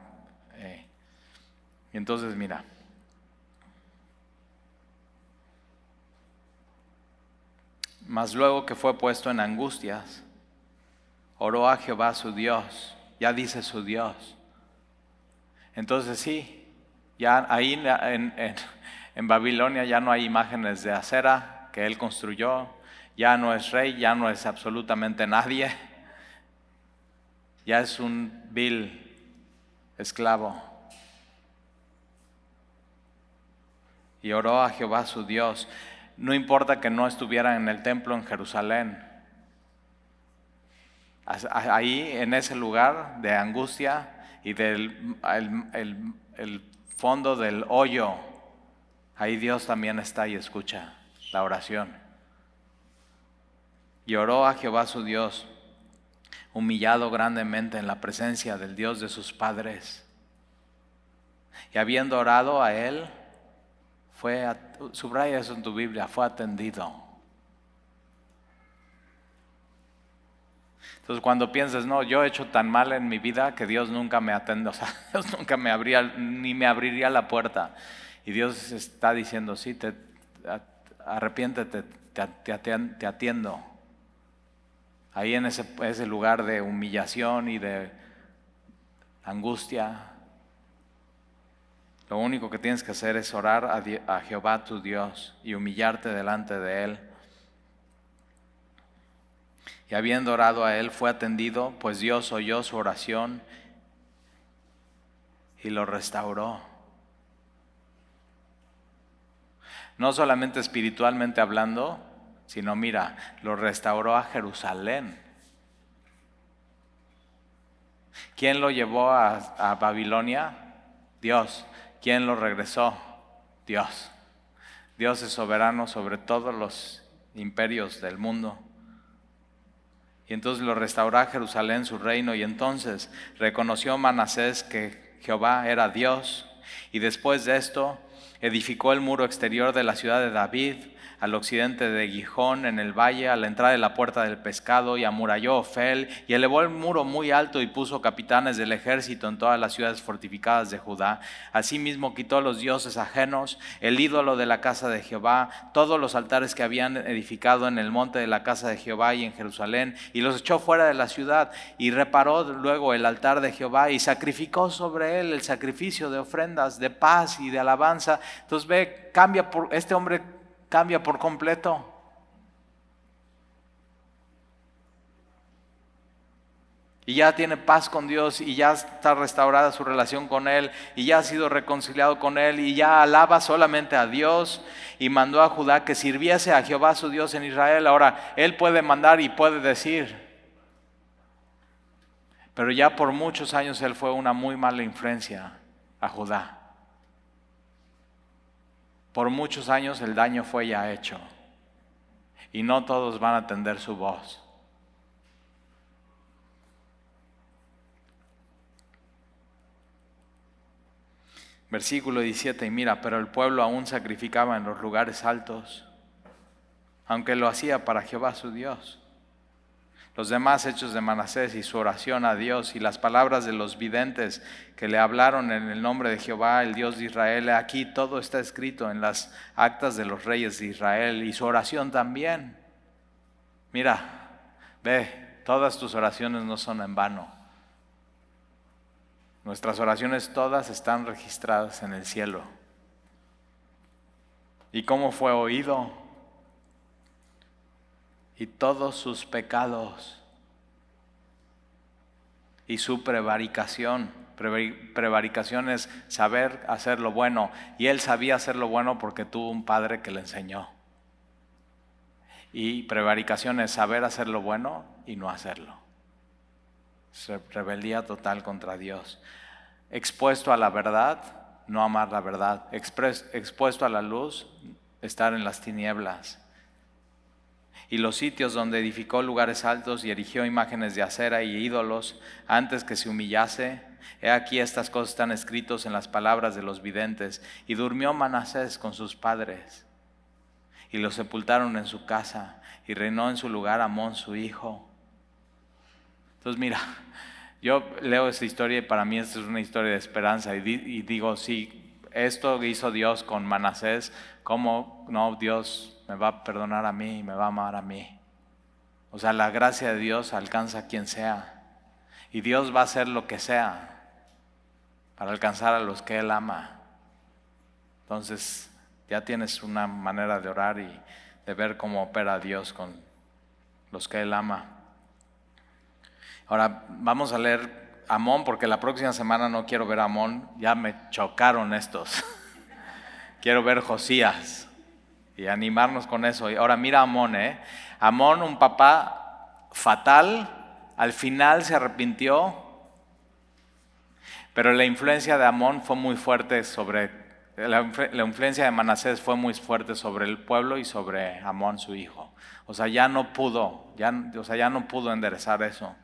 Eh. Y entonces, mira. Mas luego que fue puesto en angustias, oró a Jehová su Dios. Ya dice su Dios. Entonces sí, ya ahí en, en Babilonia ya no hay imágenes de acera que él construyó, ya no es rey, ya no es absolutamente nadie, ya es un vil esclavo. Y oró a Jehová su Dios. No importa que no estuvieran en el templo en Jerusalén. Ahí, en ese lugar de angustia y del el fondo del hoyo, ahí Dios también está y escucha la oración. Y oró a Jehová su Dios, humillado grandemente en la presencia del Dios de sus padres. Y habiendo orado a él, fue, subraya eso en tu Biblia, fue atendido. Entonces cuando piensas, no, yo he hecho tan mal en mi vida que Dios nunca me atende, o sea, <laughs> Dios nunca me abría, ni me abriría la puerta. Y Dios está diciendo, sí, te, arrepiéntete, te, atiendo. Ahí en ese, ese lugar de humillación y de angustia, lo único que tienes que hacer es orar a, Jehová tu Dios y humillarte delante de Él. Y habiendo orado a Él, fue atendido, pues Dios oyó su oración y lo restauró. No solamente espiritualmente hablando, sino mira, lo restauró a Jerusalén. ¿Quién lo llevó a, Babilonia? Dios. ¿Quién lo regresó? Dios. Dios es soberano sobre todos los imperios del mundo. Y entonces lo restauró a Jerusalén, su reino, y entonces reconoció Manasés que Jehová era Dios. Y después de esto edificó el muro exterior de la ciudad de David al occidente de Gijón, en el valle, a la entrada de la puerta del pescado, y amuralló Ofel, y elevó el muro muy alto y puso capitanes del ejército en todas las ciudades fortificadas de Judá. Asimismo quitó los dioses ajenos, el ídolo de la casa de Jehová, todos los altares que habían edificado en el monte de la casa de Jehová y en Jerusalén, y los echó fuera de la ciudad, y reparó luego el altar de Jehová, y sacrificó sobre él el sacrificio de ofrendas de paz y de alabanza. Entonces ve, cambia por este hombre cambia por completo. Y ya tiene paz con Dios y ya está restaurada su relación con Él y ya ha sido reconciliado con Él y ya alaba solamente a Dios y mandó a Judá que sirviese a Jehová su Dios en Israel. Ahora, Él puede mandar y puede decir, pero ya por muchos años Él fue una muy mala influencia a Judá. Por muchos años el daño fue ya hecho y no todos van a atender su voz. Versículo 17, y mira, pero el pueblo aún sacrificaba en los lugares altos, aunque lo hacía para Jehová su Dios los demás hechos de Manasés y su oración a Dios y las palabras de los videntes que le hablaron en el nombre de Jehová, el Dios de Israel. Aquí todo está escrito en las actas de los reyes de Israel y su oración también. Mira, ve, todas tus oraciones no son en vano. Nuestras oraciones todas están registradas en el cielo. ¿Y cómo fue oído? Y todos sus pecados y su prevaricación Prevaricación es saber hacer lo bueno. Y él sabía hacer lo bueno porque tuvo un padre que le enseñó. Y prevaricación es saber hacer lo bueno y no hacerlo. Rebeldía total contra Dios. Expuesto a la verdad, no amar la verdad. Expuesto a la luz, estar en las tinieblas y los sitios donde edificó lugares altos y erigió imágenes de acera y ídolos antes que se humillase. He aquí estas cosas están escritas en las palabras de los videntes. Y durmió Manasés con sus padres y lo sepultaron en su casa y reinó en su lugar Amón su hijo. Entonces mira, yo leo esta historia y para mí esta es una historia de esperanza y, digo, sí, esto hizo Dios con Manasés, ¿cómo no Dios me va a perdonar a mí me va a amar a mí. O sea, la gracia de Dios alcanza a quien sea. Y Dios va a hacer lo que sea para alcanzar a los que Él ama. Entonces, ya tienes una manera de orar y de ver cómo opera Dios con los que Él ama. Ahora, vamos a leer Amón, porque la próxima semana no quiero ver Amón, ya me chocaron estos. <laughs> quiero ver Josías y animarnos con eso. Y ahora mira a Amón, ¿eh? Amón, un papá fatal, al final se arrepintió, pero la influencia de Amón fue muy fuerte sobre, la, influencia de Manasés fue muy fuerte sobre el pueblo y sobre Amón, su hijo. O sea, ya no pudo, ya, o sea, ya no pudo enderezar eso.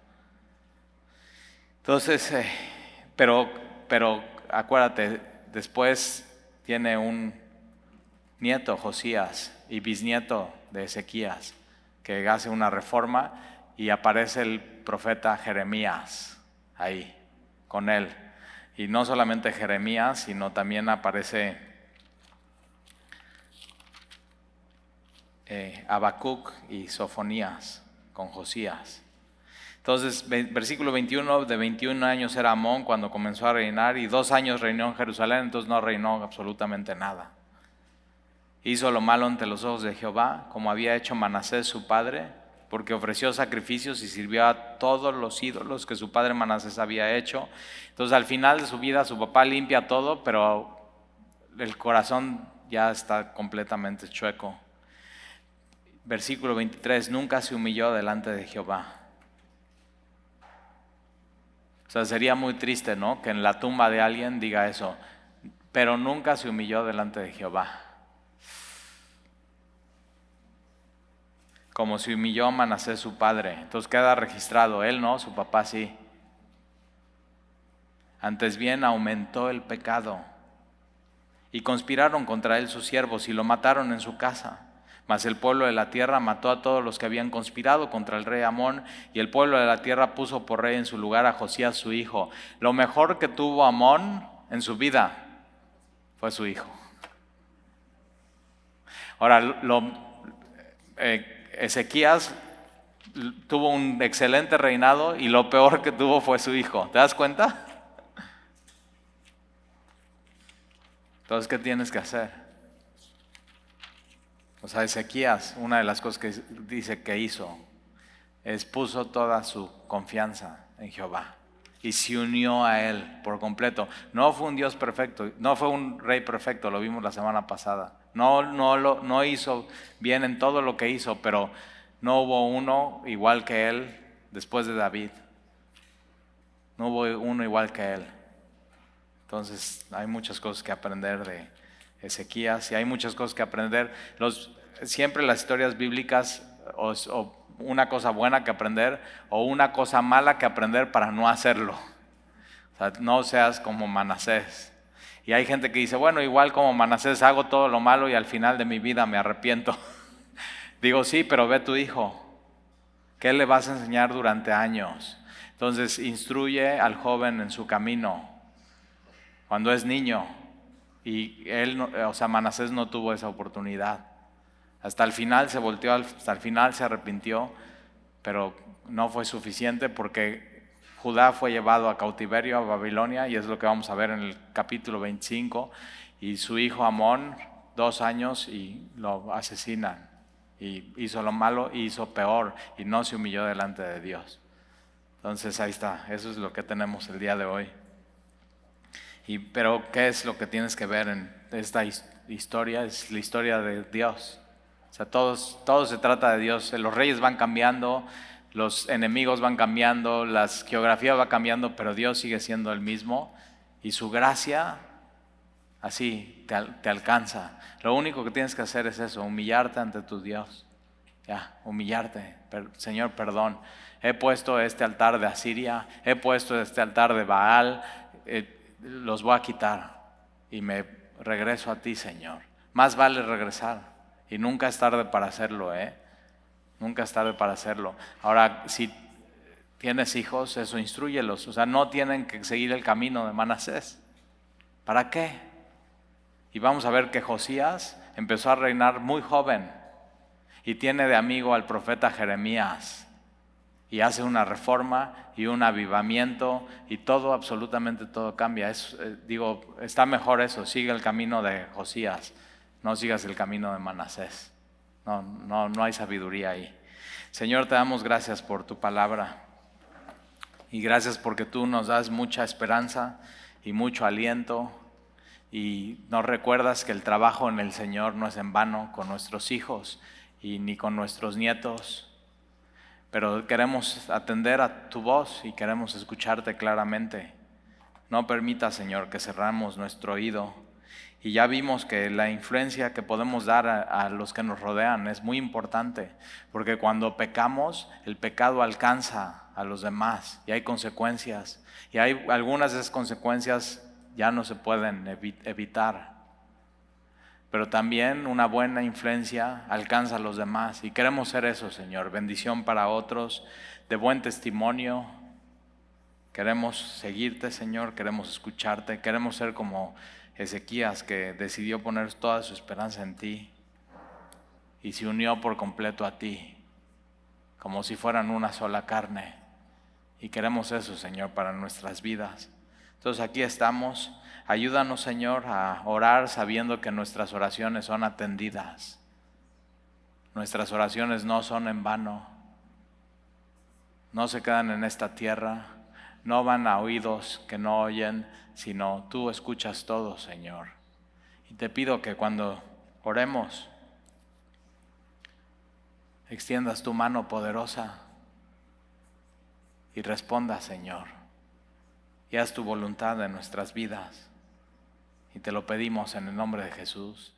Entonces, eh, pero, pero acuérdate, después tiene un, nieto Josías y bisnieto de Ezequías, que hace una reforma y aparece el profeta Jeremías ahí con él. Y no solamente Jeremías, sino también aparece eh, Habacuc y Sofonías con Josías. Entonces, versículo 21, de 21 años era Amón cuando comenzó a reinar y dos años reinó en Jerusalén, entonces no reinó absolutamente nada. Hizo lo malo ante los ojos de Jehová, como había hecho Manasés su padre, porque ofreció sacrificios y sirvió a todos los ídolos que su padre Manasés había hecho. Entonces al final de su vida su papá limpia todo, pero el corazón ya está completamente chueco. Versículo 23, nunca se humilló delante de Jehová. O sea, sería muy triste, ¿no? Que en la tumba de alguien diga eso, pero nunca se humilló delante de Jehová. Como si humilló Manasés su padre. Entonces queda registrado, él no, su papá sí. Antes bien aumentó el pecado. Y conspiraron contra él sus siervos y lo mataron en su casa. Mas el pueblo de la tierra mató a todos los que habían conspirado contra el rey Amón, y el pueblo de la tierra puso por rey en su lugar a Josías su hijo. Lo mejor que tuvo Amón en su vida fue su hijo. Ahora, lo, eh, Ezequías tuvo un excelente reinado y lo peor que tuvo fue su hijo. ¿Te das cuenta? Entonces, ¿qué tienes que hacer? O sea, Ezequías, una de las cosas que dice que hizo es puso toda su confianza en Jehová y se unió a él por completo. No fue un Dios perfecto, no fue un rey perfecto, lo vimos la semana pasada. No, no, no hizo bien en todo lo que hizo, pero no hubo uno igual que él después de David. No hubo uno igual que él. Entonces hay muchas cosas que aprender de Ezequías y hay muchas cosas que aprender. Siempre las historias bíblicas o una cosa buena que aprender o una cosa mala que aprender para no hacerlo. O sea, no seas como Manasés. Y hay gente que dice, bueno, igual como Manasés hago todo lo malo y al final de mi vida me arrepiento. <laughs> Digo, sí, pero ve tu hijo. ¿Qué le vas a enseñar durante años? Entonces, instruye al joven en su camino cuando es niño. Y él, o sea, Manasés no tuvo esa oportunidad. Hasta el final se volteó, hasta el final se arrepintió, pero no fue suficiente porque Judá fue llevado a cautiverio a Babilonia y es lo que vamos a ver en el capítulo 25 y su hijo Amón, dos años y lo asesinan y hizo lo malo y hizo peor y no se humilló delante de Dios. Entonces ahí está, eso es lo que tenemos el día de hoy. Y, pero ¿qué es lo que tienes que ver en esta historia? Es la historia de Dios. O sea, todos, todo se trata de Dios. Los reyes van cambiando, los enemigos van cambiando, la geografía va cambiando, pero Dios sigue siendo el mismo y su gracia así te, alcanza. Lo único que tienes que hacer es eso, humillarte ante tu Dios. Ya, humillarte. Señor, perdón. He puesto este altar de Asiria, he puesto este altar de Baal, eh, los voy a quitar y me regreso a ti, Señor. Más vale regresar y nunca es tarde para hacerlo, ¿eh? Nunca es tarde para hacerlo. Ahora, si tienes hijos, eso instruyelos. O sea, no tienen que seguir el camino de Manasés. ¿Para qué? Y vamos a ver que Josías empezó a reinar muy joven y tiene de amigo al profeta Jeremías y hace una reforma y un avivamiento y todo, absolutamente todo cambia. Es, eh, digo, está mejor eso, sigue el camino de Josías, no sigas el camino de Manasés. No, no, no hay sabiduría ahí. Señor, te damos gracias por tu palabra y gracias porque tú nos das mucha esperanza y mucho aliento y nos recuerdas que el trabajo en el Señor no es en vano con nuestros hijos y ni con nuestros nietos, pero queremos atender a tu voz y queremos escucharte claramente. No permita, Señor, que cerramos nuestro oído. Y ya vimos que la influencia que podemos dar a, los que nos rodean es muy importante, porque cuando pecamos, el pecado alcanza a los demás y hay consecuencias. Y hay algunas de esas consecuencias ya no se pueden evitar pero también una buena influencia alcanza a los demás. Y queremos ser eso, Señor, bendición para otros, de buen testimonio. Queremos seguirte, Señor, queremos escucharte, queremos ser como Ezequías que decidió poner toda su esperanza en ti y se unió por completo a ti, como si fueran una sola carne. Y queremos eso, Señor, para nuestras vidas. Entonces aquí estamos Ayúdanos, Señor, a orar sabiendo que nuestras oraciones son atendidas. Nuestras oraciones no son en vano. No se quedan en esta tierra. No van a oídos que no oyen, sino tú escuchas todo, Señor. Y te pido que cuando oremos, extiendas tu mano poderosa y responda, Señor. Y haz tu voluntad en nuestras vidas. Y te lo pedimos en el nombre de Jesús.